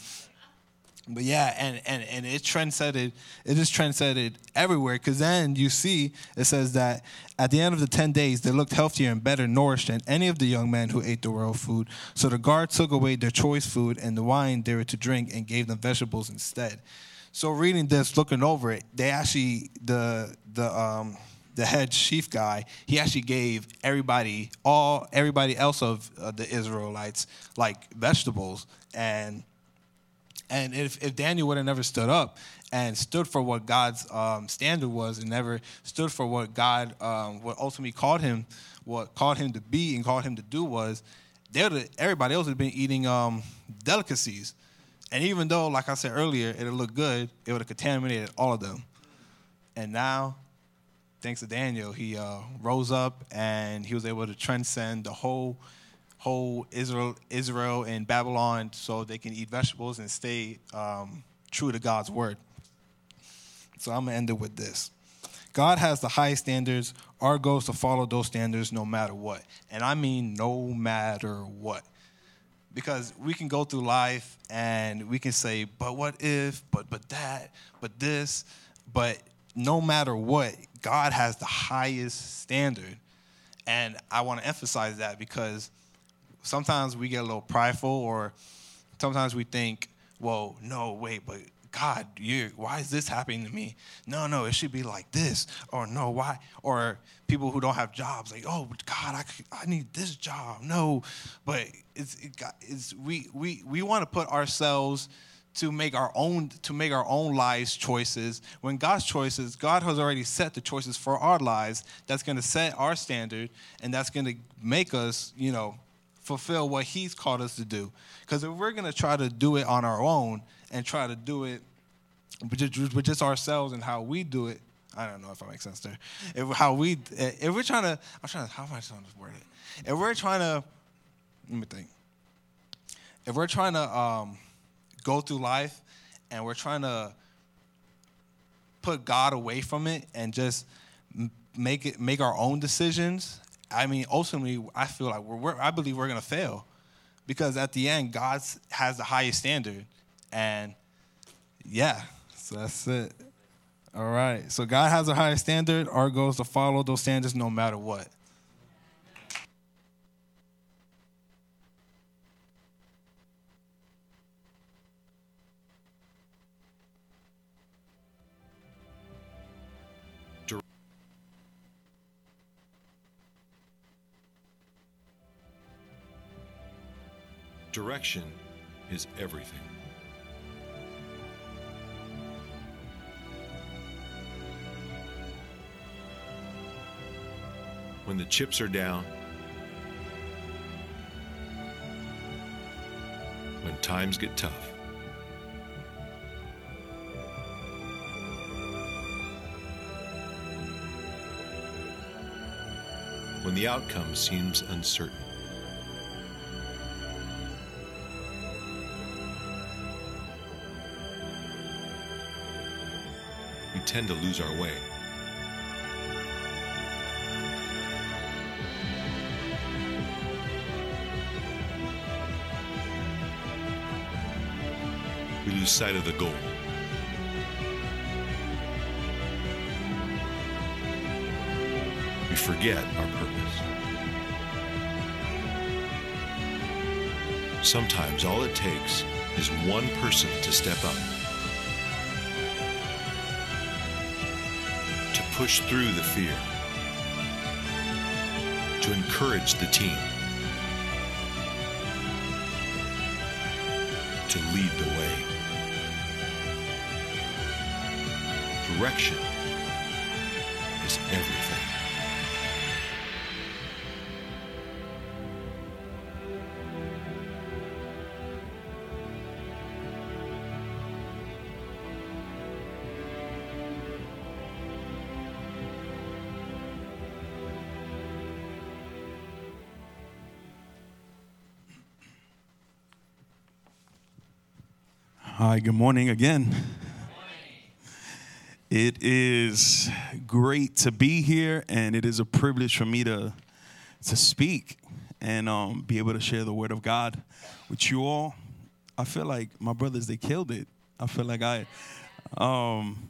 But yeah, and and and it trendsetted. It just trendsetted everywhere. Because then you see it says that at the end of the ten days, they looked healthier and better nourished than any of the young men who ate the royal food. So the guard took away their choice food and the wine they were to drink, and gave them vegetables instead. So reading this, looking over it, they actually the the um the head chief guy, he actually gave everybody all everybody else of uh, the Israelites like vegetables and and if, if Daniel would have never stood up and stood for what God's um, standard was and never stood for what God, um, what ultimately called him, what called him to be and called him to do was, would everybody else would have been eating um, delicacies. And even though, like I said earlier, it would look good, it would have contaminated all of them. And now, thanks to Daniel, he uh, rose up and he was able to transcend the whole whole Israel, Israel and Babylon so they can eat vegetables and stay um, true to God's word. So I'm gonna end it with this. God has the highest standards. Our goal is to follow those standards no matter what. And I mean no matter what. Because we can go through life and we can say, but what if, but but that, but this, but no matter what, God has the highest standard. And I want to emphasize that because sometimes we get a little prideful or sometimes we think, well, no, wait, but God, you, why is this happening to me? No, no, it should be like this. Or no, why? Or people who don't have jobs, like, oh, God, I, I need this job. No, but it's, it got, it's we, we, we want to put ourselves to make our own to make our own lives choices when god's choices god has already set the choices for our lives that's going to set our standard and that's going to make us you know fulfill what he's called us to do. Because if we're going to try to do it on our own and try to do it with just, ourselves and how we do it, I don't know if that makes sense there. If how we, if we're trying to, I'm trying to, how am I trying to word it? If we're trying to, let me think. If we're trying to um, go through life and we're trying to put God away from it and just make it, make our own decisions I mean, ultimately, I feel like we're, we're I believe we're going to fail because at the end, God has the highest standard. And yeah, so that's it. All right. So God has a higher standard. Our goal is to follow those standards no matter what. Direction is everything. When the chips are down, when times get tough, when the outcome seems uncertain. Tend to lose our way. We lose sight of the goal. We forget our purpose. Sometimes all it takes is one person to step up push through the fear, to encourage the team, to lead the way. Direction Good morning again. It is great to be here, and it is a privilege for me to to speak and um, be able to share the word of God with you all. I feel like my brothers they killed it. I feel like I, um,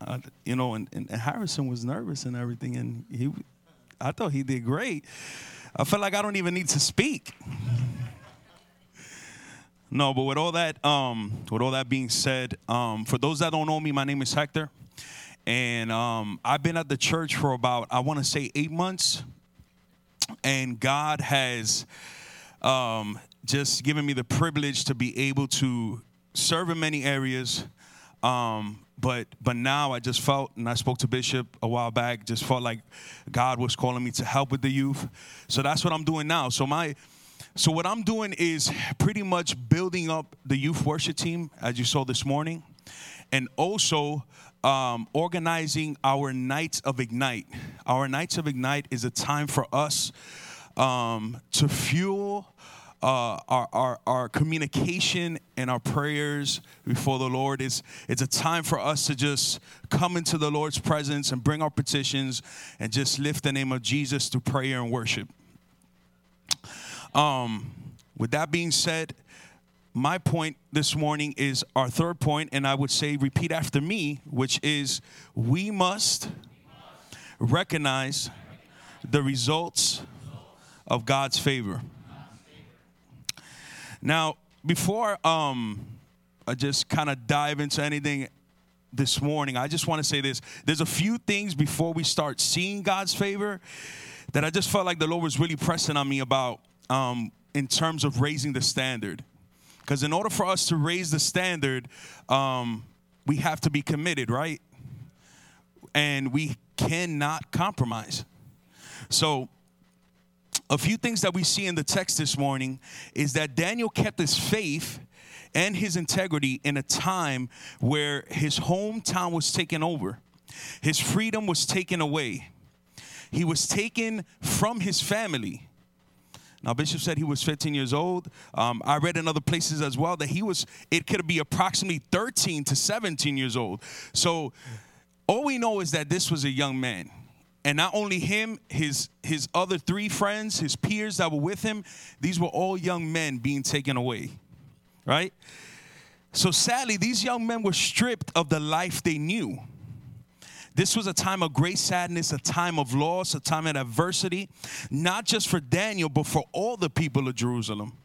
I you know, and, and Harrison was nervous and everything, and he, I thought he did great. I feel like I don't even need to speak. No, but with all that, um, with all that being said, um, for those that don't know me, my name is Hector, and um, I've been at the church for about I want to say eight months, and God has um, just given me the privilege to be able to serve in many areas. Um, but but now I just felt, and I spoke to Bishop a while back, just felt like God was calling me to help with the youth. So that's what I'm doing now. So my so what I'm doing is pretty much building up the youth worship team, as you saw this morning, and also um, organizing our nights of ignite. Our nights of ignite is a time for us um, to fuel. Uh, our, our, our communication and our prayers before the Lord is it's a time for us to just come into the Lord's presence and bring our petitions and just lift the name of Jesus through prayer and worship. Um, with that being said, my point this morning is our third point, and I would say repeat after me, which is we must recognize the results of God's favor. Now, before um, I just kind of dive into anything this morning, I just want to say this. There's a few things before we start seeing God's favor that I just felt like the Lord was really pressing on me about um, in terms of raising the standard. Because in order for us to raise the standard, um, we have to be committed, right? And we cannot compromise. So, a few things that we see in the text this morning is that Daniel kept his faith and his integrity in a time where his hometown was taken over, his freedom was taken away, he was taken from his family. Now, Bishop said he was 15 years old. Um, I read in other places as well that he was, it could be approximately 13 to 17 years old. So, all we know is that this was a young man. And not only him, his, his other three friends, his peers that were with him, these were all young men being taken away, right? So sadly, these young men were stripped of the life they knew. This was a time of great sadness, a time of loss, a time of adversity, not just for Daniel, but for all the people of Jerusalem.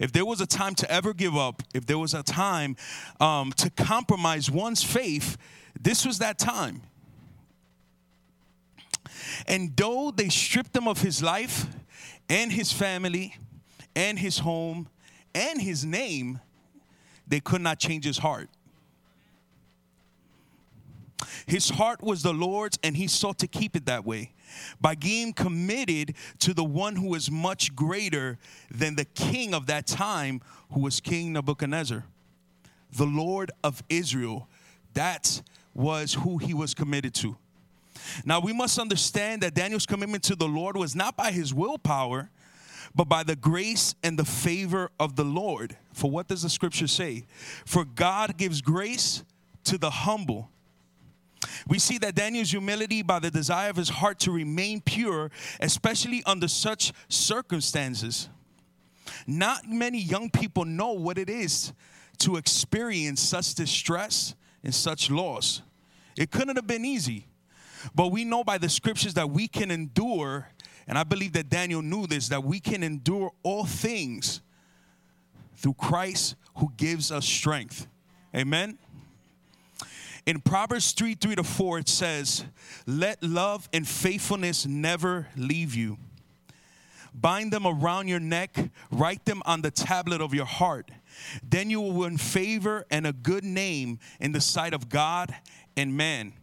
If there was a time to ever give up, if there was a time um, to compromise one's faith, this was that time. And though they stripped him of his life and his family and his home and his name, they could not change his heart. His heart was the Lord's, and he sought to keep it that way by being committed to the one who is much greater than the king of that time, who was King Nebuchadnezzar, the Lord of Israel. That was who he was committed to. Now, we must understand that Daniel's commitment to the Lord was not by his willpower, but by the grace and the favor of the Lord. For what does the scripture say? For God gives grace to the humble. We see that Daniel's humility by the desire of his heart to remain pure, especially under such circumstances. Not many young people know what it is to experience such distress and such loss. It couldn't have been easy. But we know by the scriptures that we can endure, and I believe that Daniel knew this, that we can endure all things through Christ who gives us strength. Amen. In Proverbs 3 3 to 4, it says, Let love and faithfulness never leave you. Bind them around your neck, write them on the tablet of your heart. Then you will win favor and a good name in the sight of God and man.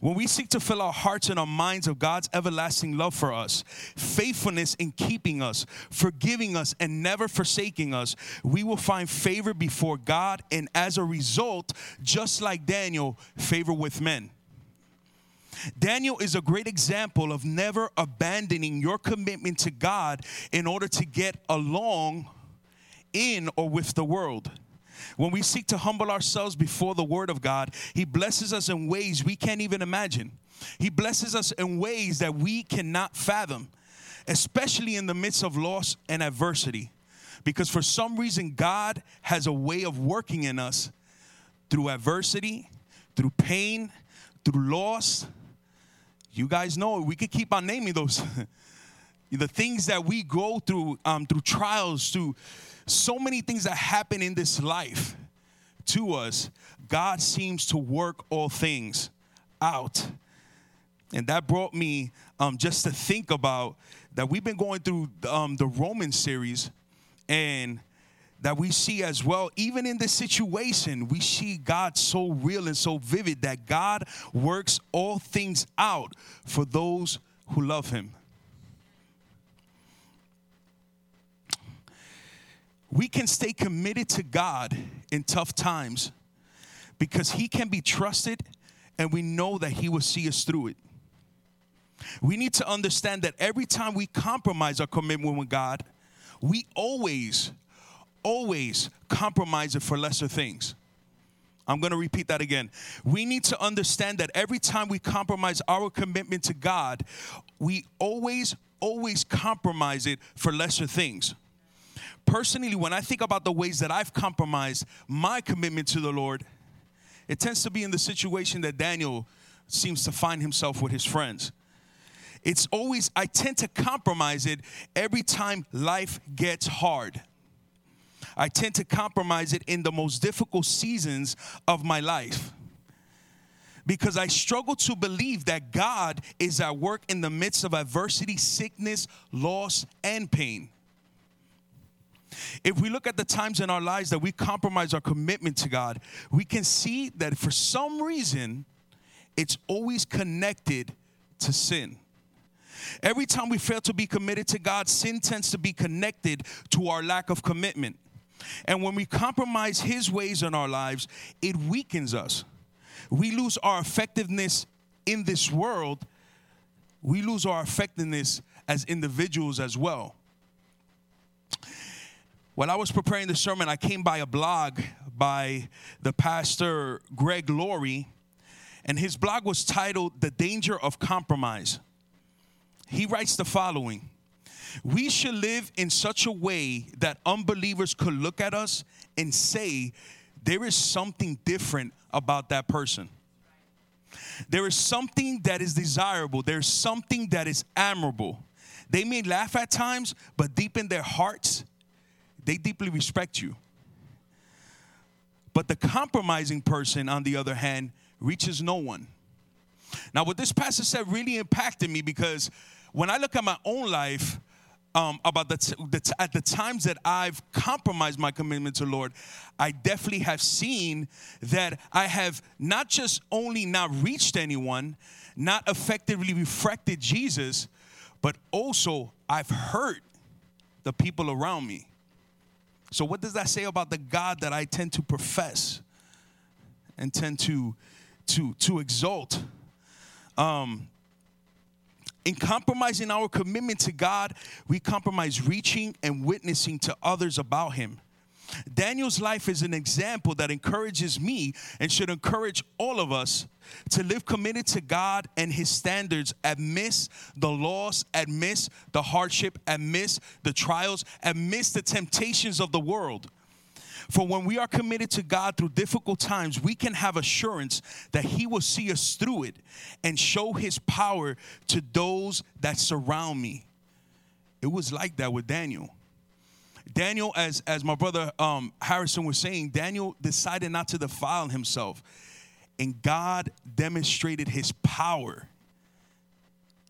When we seek to fill our hearts and our minds of God's everlasting love for us, faithfulness in keeping us, forgiving us, and never forsaking us, we will find favor before God, and as a result, just like Daniel, favor with men. Daniel is a great example of never abandoning your commitment to God in order to get along in or with the world. When we seek to humble ourselves before the Word of God, He blesses us in ways we can't even imagine. He blesses us in ways that we cannot fathom, especially in the midst of loss and adversity. Because for some reason, God has a way of working in us through adversity, through pain, through loss. You guys know we could keep on naming those. the things that we go through, um, through trials, through so many things that happen in this life to us, God seems to work all things out. And that brought me um, just to think about that we've been going through um, the Roman series and that we see as well, even in this situation, we see God so real and so vivid that God works all things out for those who love Him. We can stay committed to God in tough times because He can be trusted and we know that He will see us through it. We need to understand that every time we compromise our commitment with God, we always, always compromise it for lesser things. I'm going to repeat that again. We need to understand that every time we compromise our commitment to God, we always, always compromise it for lesser things. Personally, when I think about the ways that I've compromised my commitment to the Lord, it tends to be in the situation that Daniel seems to find himself with his friends. It's always, I tend to compromise it every time life gets hard. I tend to compromise it in the most difficult seasons of my life because I struggle to believe that God is at work in the midst of adversity, sickness, loss, and pain. If we look at the times in our lives that we compromise our commitment to God, we can see that for some reason, it's always connected to sin. Every time we fail to be committed to God, sin tends to be connected to our lack of commitment. And when we compromise His ways in our lives, it weakens us. We lose our effectiveness in this world, we lose our effectiveness as individuals as well. While I was preparing the sermon, I came by a blog by the pastor Greg Laurie, and his blog was titled The Danger of Compromise. He writes the following We should live in such a way that unbelievers could look at us and say, There is something different about that person. There is something that is desirable, there's something that is admirable. They may laugh at times, but deep in their hearts, they deeply respect you. But the compromising person, on the other hand, reaches no one. Now, what this pastor said really impacted me because when I look at my own life, um, about the, t- the t- at the times that I've compromised my commitment to Lord, I definitely have seen that I have not just only not reached anyone, not effectively reflected Jesus, but also I've hurt the people around me. So, what does that say about the God that I tend to profess and tend to to to exalt? Um, in compromising our commitment to God, we compromise reaching and witnessing to others about Him. Daniel's life is an example that encourages me and should encourage all of us to live committed to God and His standards amidst the loss, amidst the hardship, amidst the trials, amidst the temptations of the world. For when we are committed to God through difficult times, we can have assurance that He will see us through it and show His power to those that surround me. It was like that with Daniel. Daniel, as, as my brother um, Harrison was saying, Daniel decided not to defile himself. And God demonstrated his power.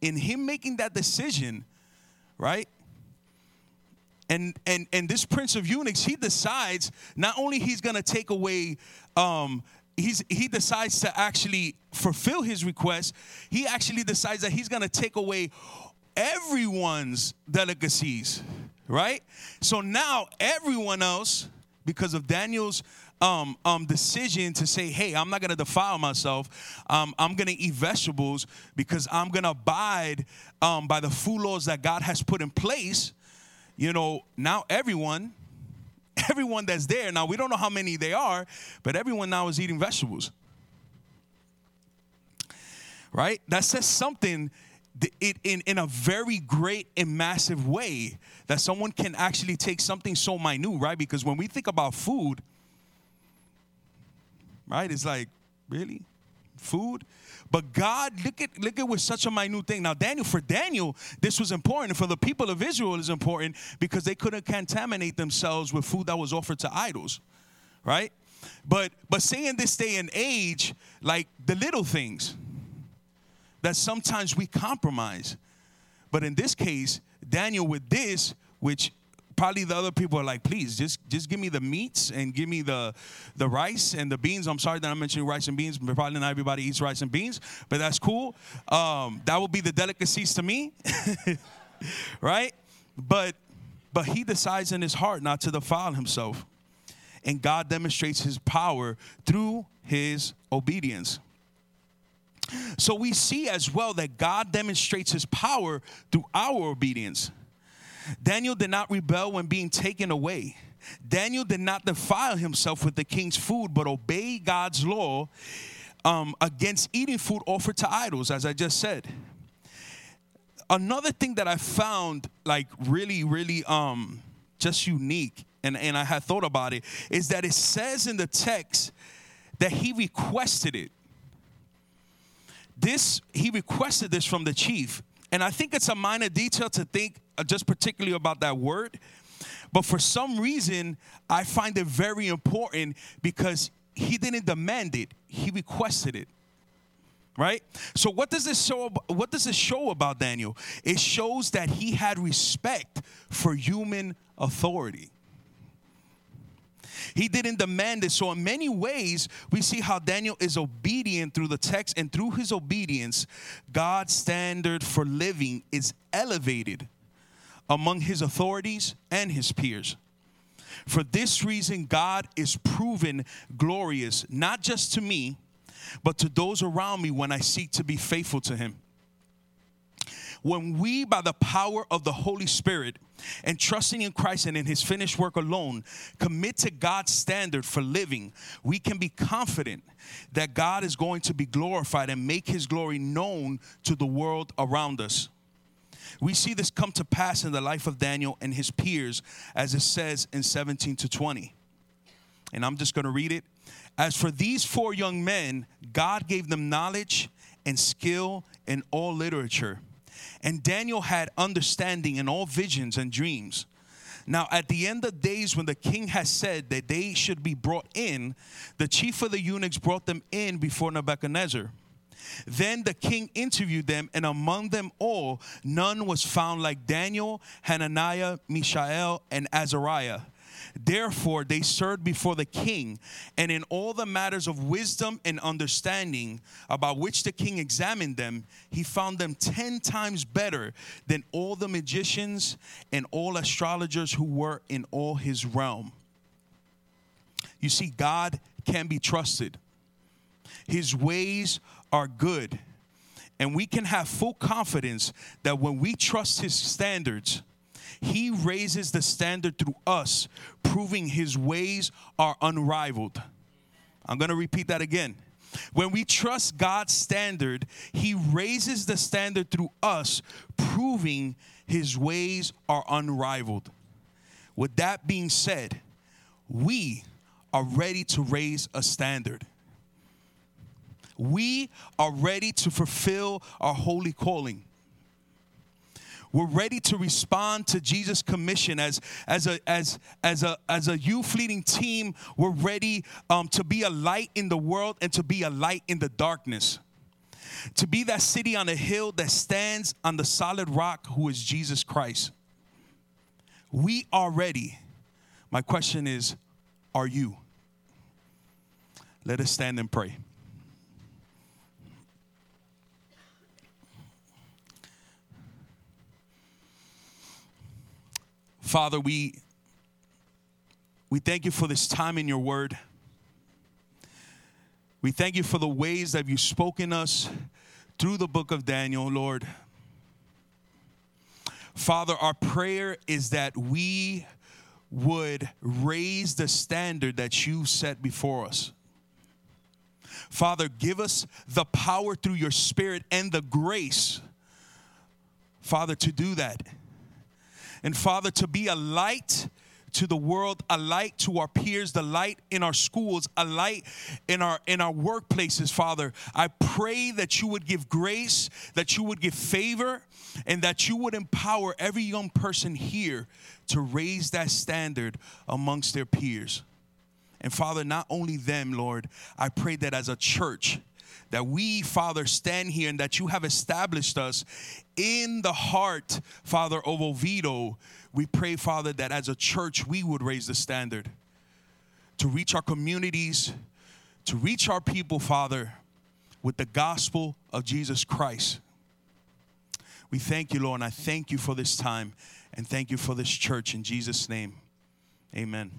In him making that decision, right? And, and, and this prince of eunuchs, he decides not only he's going to take away, um, he's, he decides to actually fulfill his request, he actually decides that he's going to take away everyone's delicacies right? So now everyone else, because of Daniel's um, um, decision to say, hey, I'm not going to defile myself. Um, I'm going to eat vegetables because I'm going to abide um, by the food laws that God has put in place. You know, now everyone, everyone that's there now, we don't know how many they are, but everyone now is eating vegetables. Right? That says something th- it, in, in a very great and massive way that someone can actually take something so minute, right? Because when we think about food, right, it's like, really? Food? But God, look at look at with such a minute thing. Now, Daniel, for Daniel, this was important. For the people of Israel, is important because they couldn't contaminate themselves with food that was offered to idols, right? But but say in this day and age, like the little things that sometimes we compromise. But in this case, Daniel with this, which probably the other people are like, please just just give me the meats and give me the the rice and the beans. I'm sorry that I'm mentioning rice and beans. but Probably not everybody eats rice and beans, but that's cool. Um, that will be the delicacies to me, right? But but he decides in his heart not to defile himself, and God demonstrates His power through his obedience. So we see as well that God demonstrates his power through our obedience. Daniel did not rebel when being taken away. Daniel did not defile himself with the king's food, but obeyed God's law um, against eating food offered to idols, as I just said. Another thing that I found like really, really um, just unique, and, and I had thought about it, is that it says in the text that he requested it. This, he requested this from the chief. And I think it's a minor detail to think uh, just particularly about that word. But for some reason, I find it very important because he didn't demand it, he requested it. Right? So what does this show what does this show about Daniel? It shows that he had respect for human authority. He didn't demand it. So, in many ways, we see how Daniel is obedient through the text, and through his obedience, God's standard for living is elevated among his authorities and his peers. For this reason, God is proven glorious, not just to me, but to those around me when I seek to be faithful to him. When we, by the power of the Holy Spirit and trusting in Christ and in his finished work alone, commit to God's standard for living, we can be confident that God is going to be glorified and make his glory known to the world around us. We see this come to pass in the life of Daniel and his peers, as it says in 17 to 20. And I'm just going to read it. As for these four young men, God gave them knowledge and skill in all literature. And Daniel had understanding in all visions and dreams. Now, at the end of days, when the king has said that they should be brought in, the chief of the eunuchs brought them in before Nebuchadnezzar. Then the king interviewed them, and among them all, none was found like Daniel, Hananiah, Mishael, and Azariah. Therefore, they served before the king, and in all the matters of wisdom and understanding about which the king examined them, he found them ten times better than all the magicians and all astrologers who were in all his realm. You see, God can be trusted, his ways are good. And we can have full confidence that when we trust his standards, he raises the standard through us, proving his ways are unrivaled. I'm going to repeat that again. When we trust God's standard, he raises the standard through us, proving his ways are unrivaled. With that being said, we are ready to raise a standard. We are ready to fulfill our holy calling. We're ready to respond to Jesus' commission as, as, a, as, as, a, as a youth leading team. We're ready um, to be a light in the world and to be a light in the darkness. To be that city on a hill that stands on the solid rock who is Jesus Christ. We are ready. My question is, are you? Let us stand and pray. Father, we we thank you for this time in your word. We thank you for the ways that you've spoken us through the book of Daniel, Lord. Father, our prayer is that we would raise the standard that you set before us. Father, give us the power through your spirit and the grace, Father, to do that. And Father, to be a light to the world, a light to our peers, the light in our schools, a light in our in our workplaces, Father. I pray that you would give grace, that you would give favor, and that you would empower every young person here to raise that standard amongst their peers. And Father, not only them, Lord, I pray that as a church, that we, Father, stand here and that you have established us in the heart, Father, of Oviedo. We pray, Father, that as a church we would raise the standard to reach our communities, to reach our people, Father, with the gospel of Jesus Christ. We thank you, Lord, and I thank you for this time and thank you for this church in Jesus' name. Amen.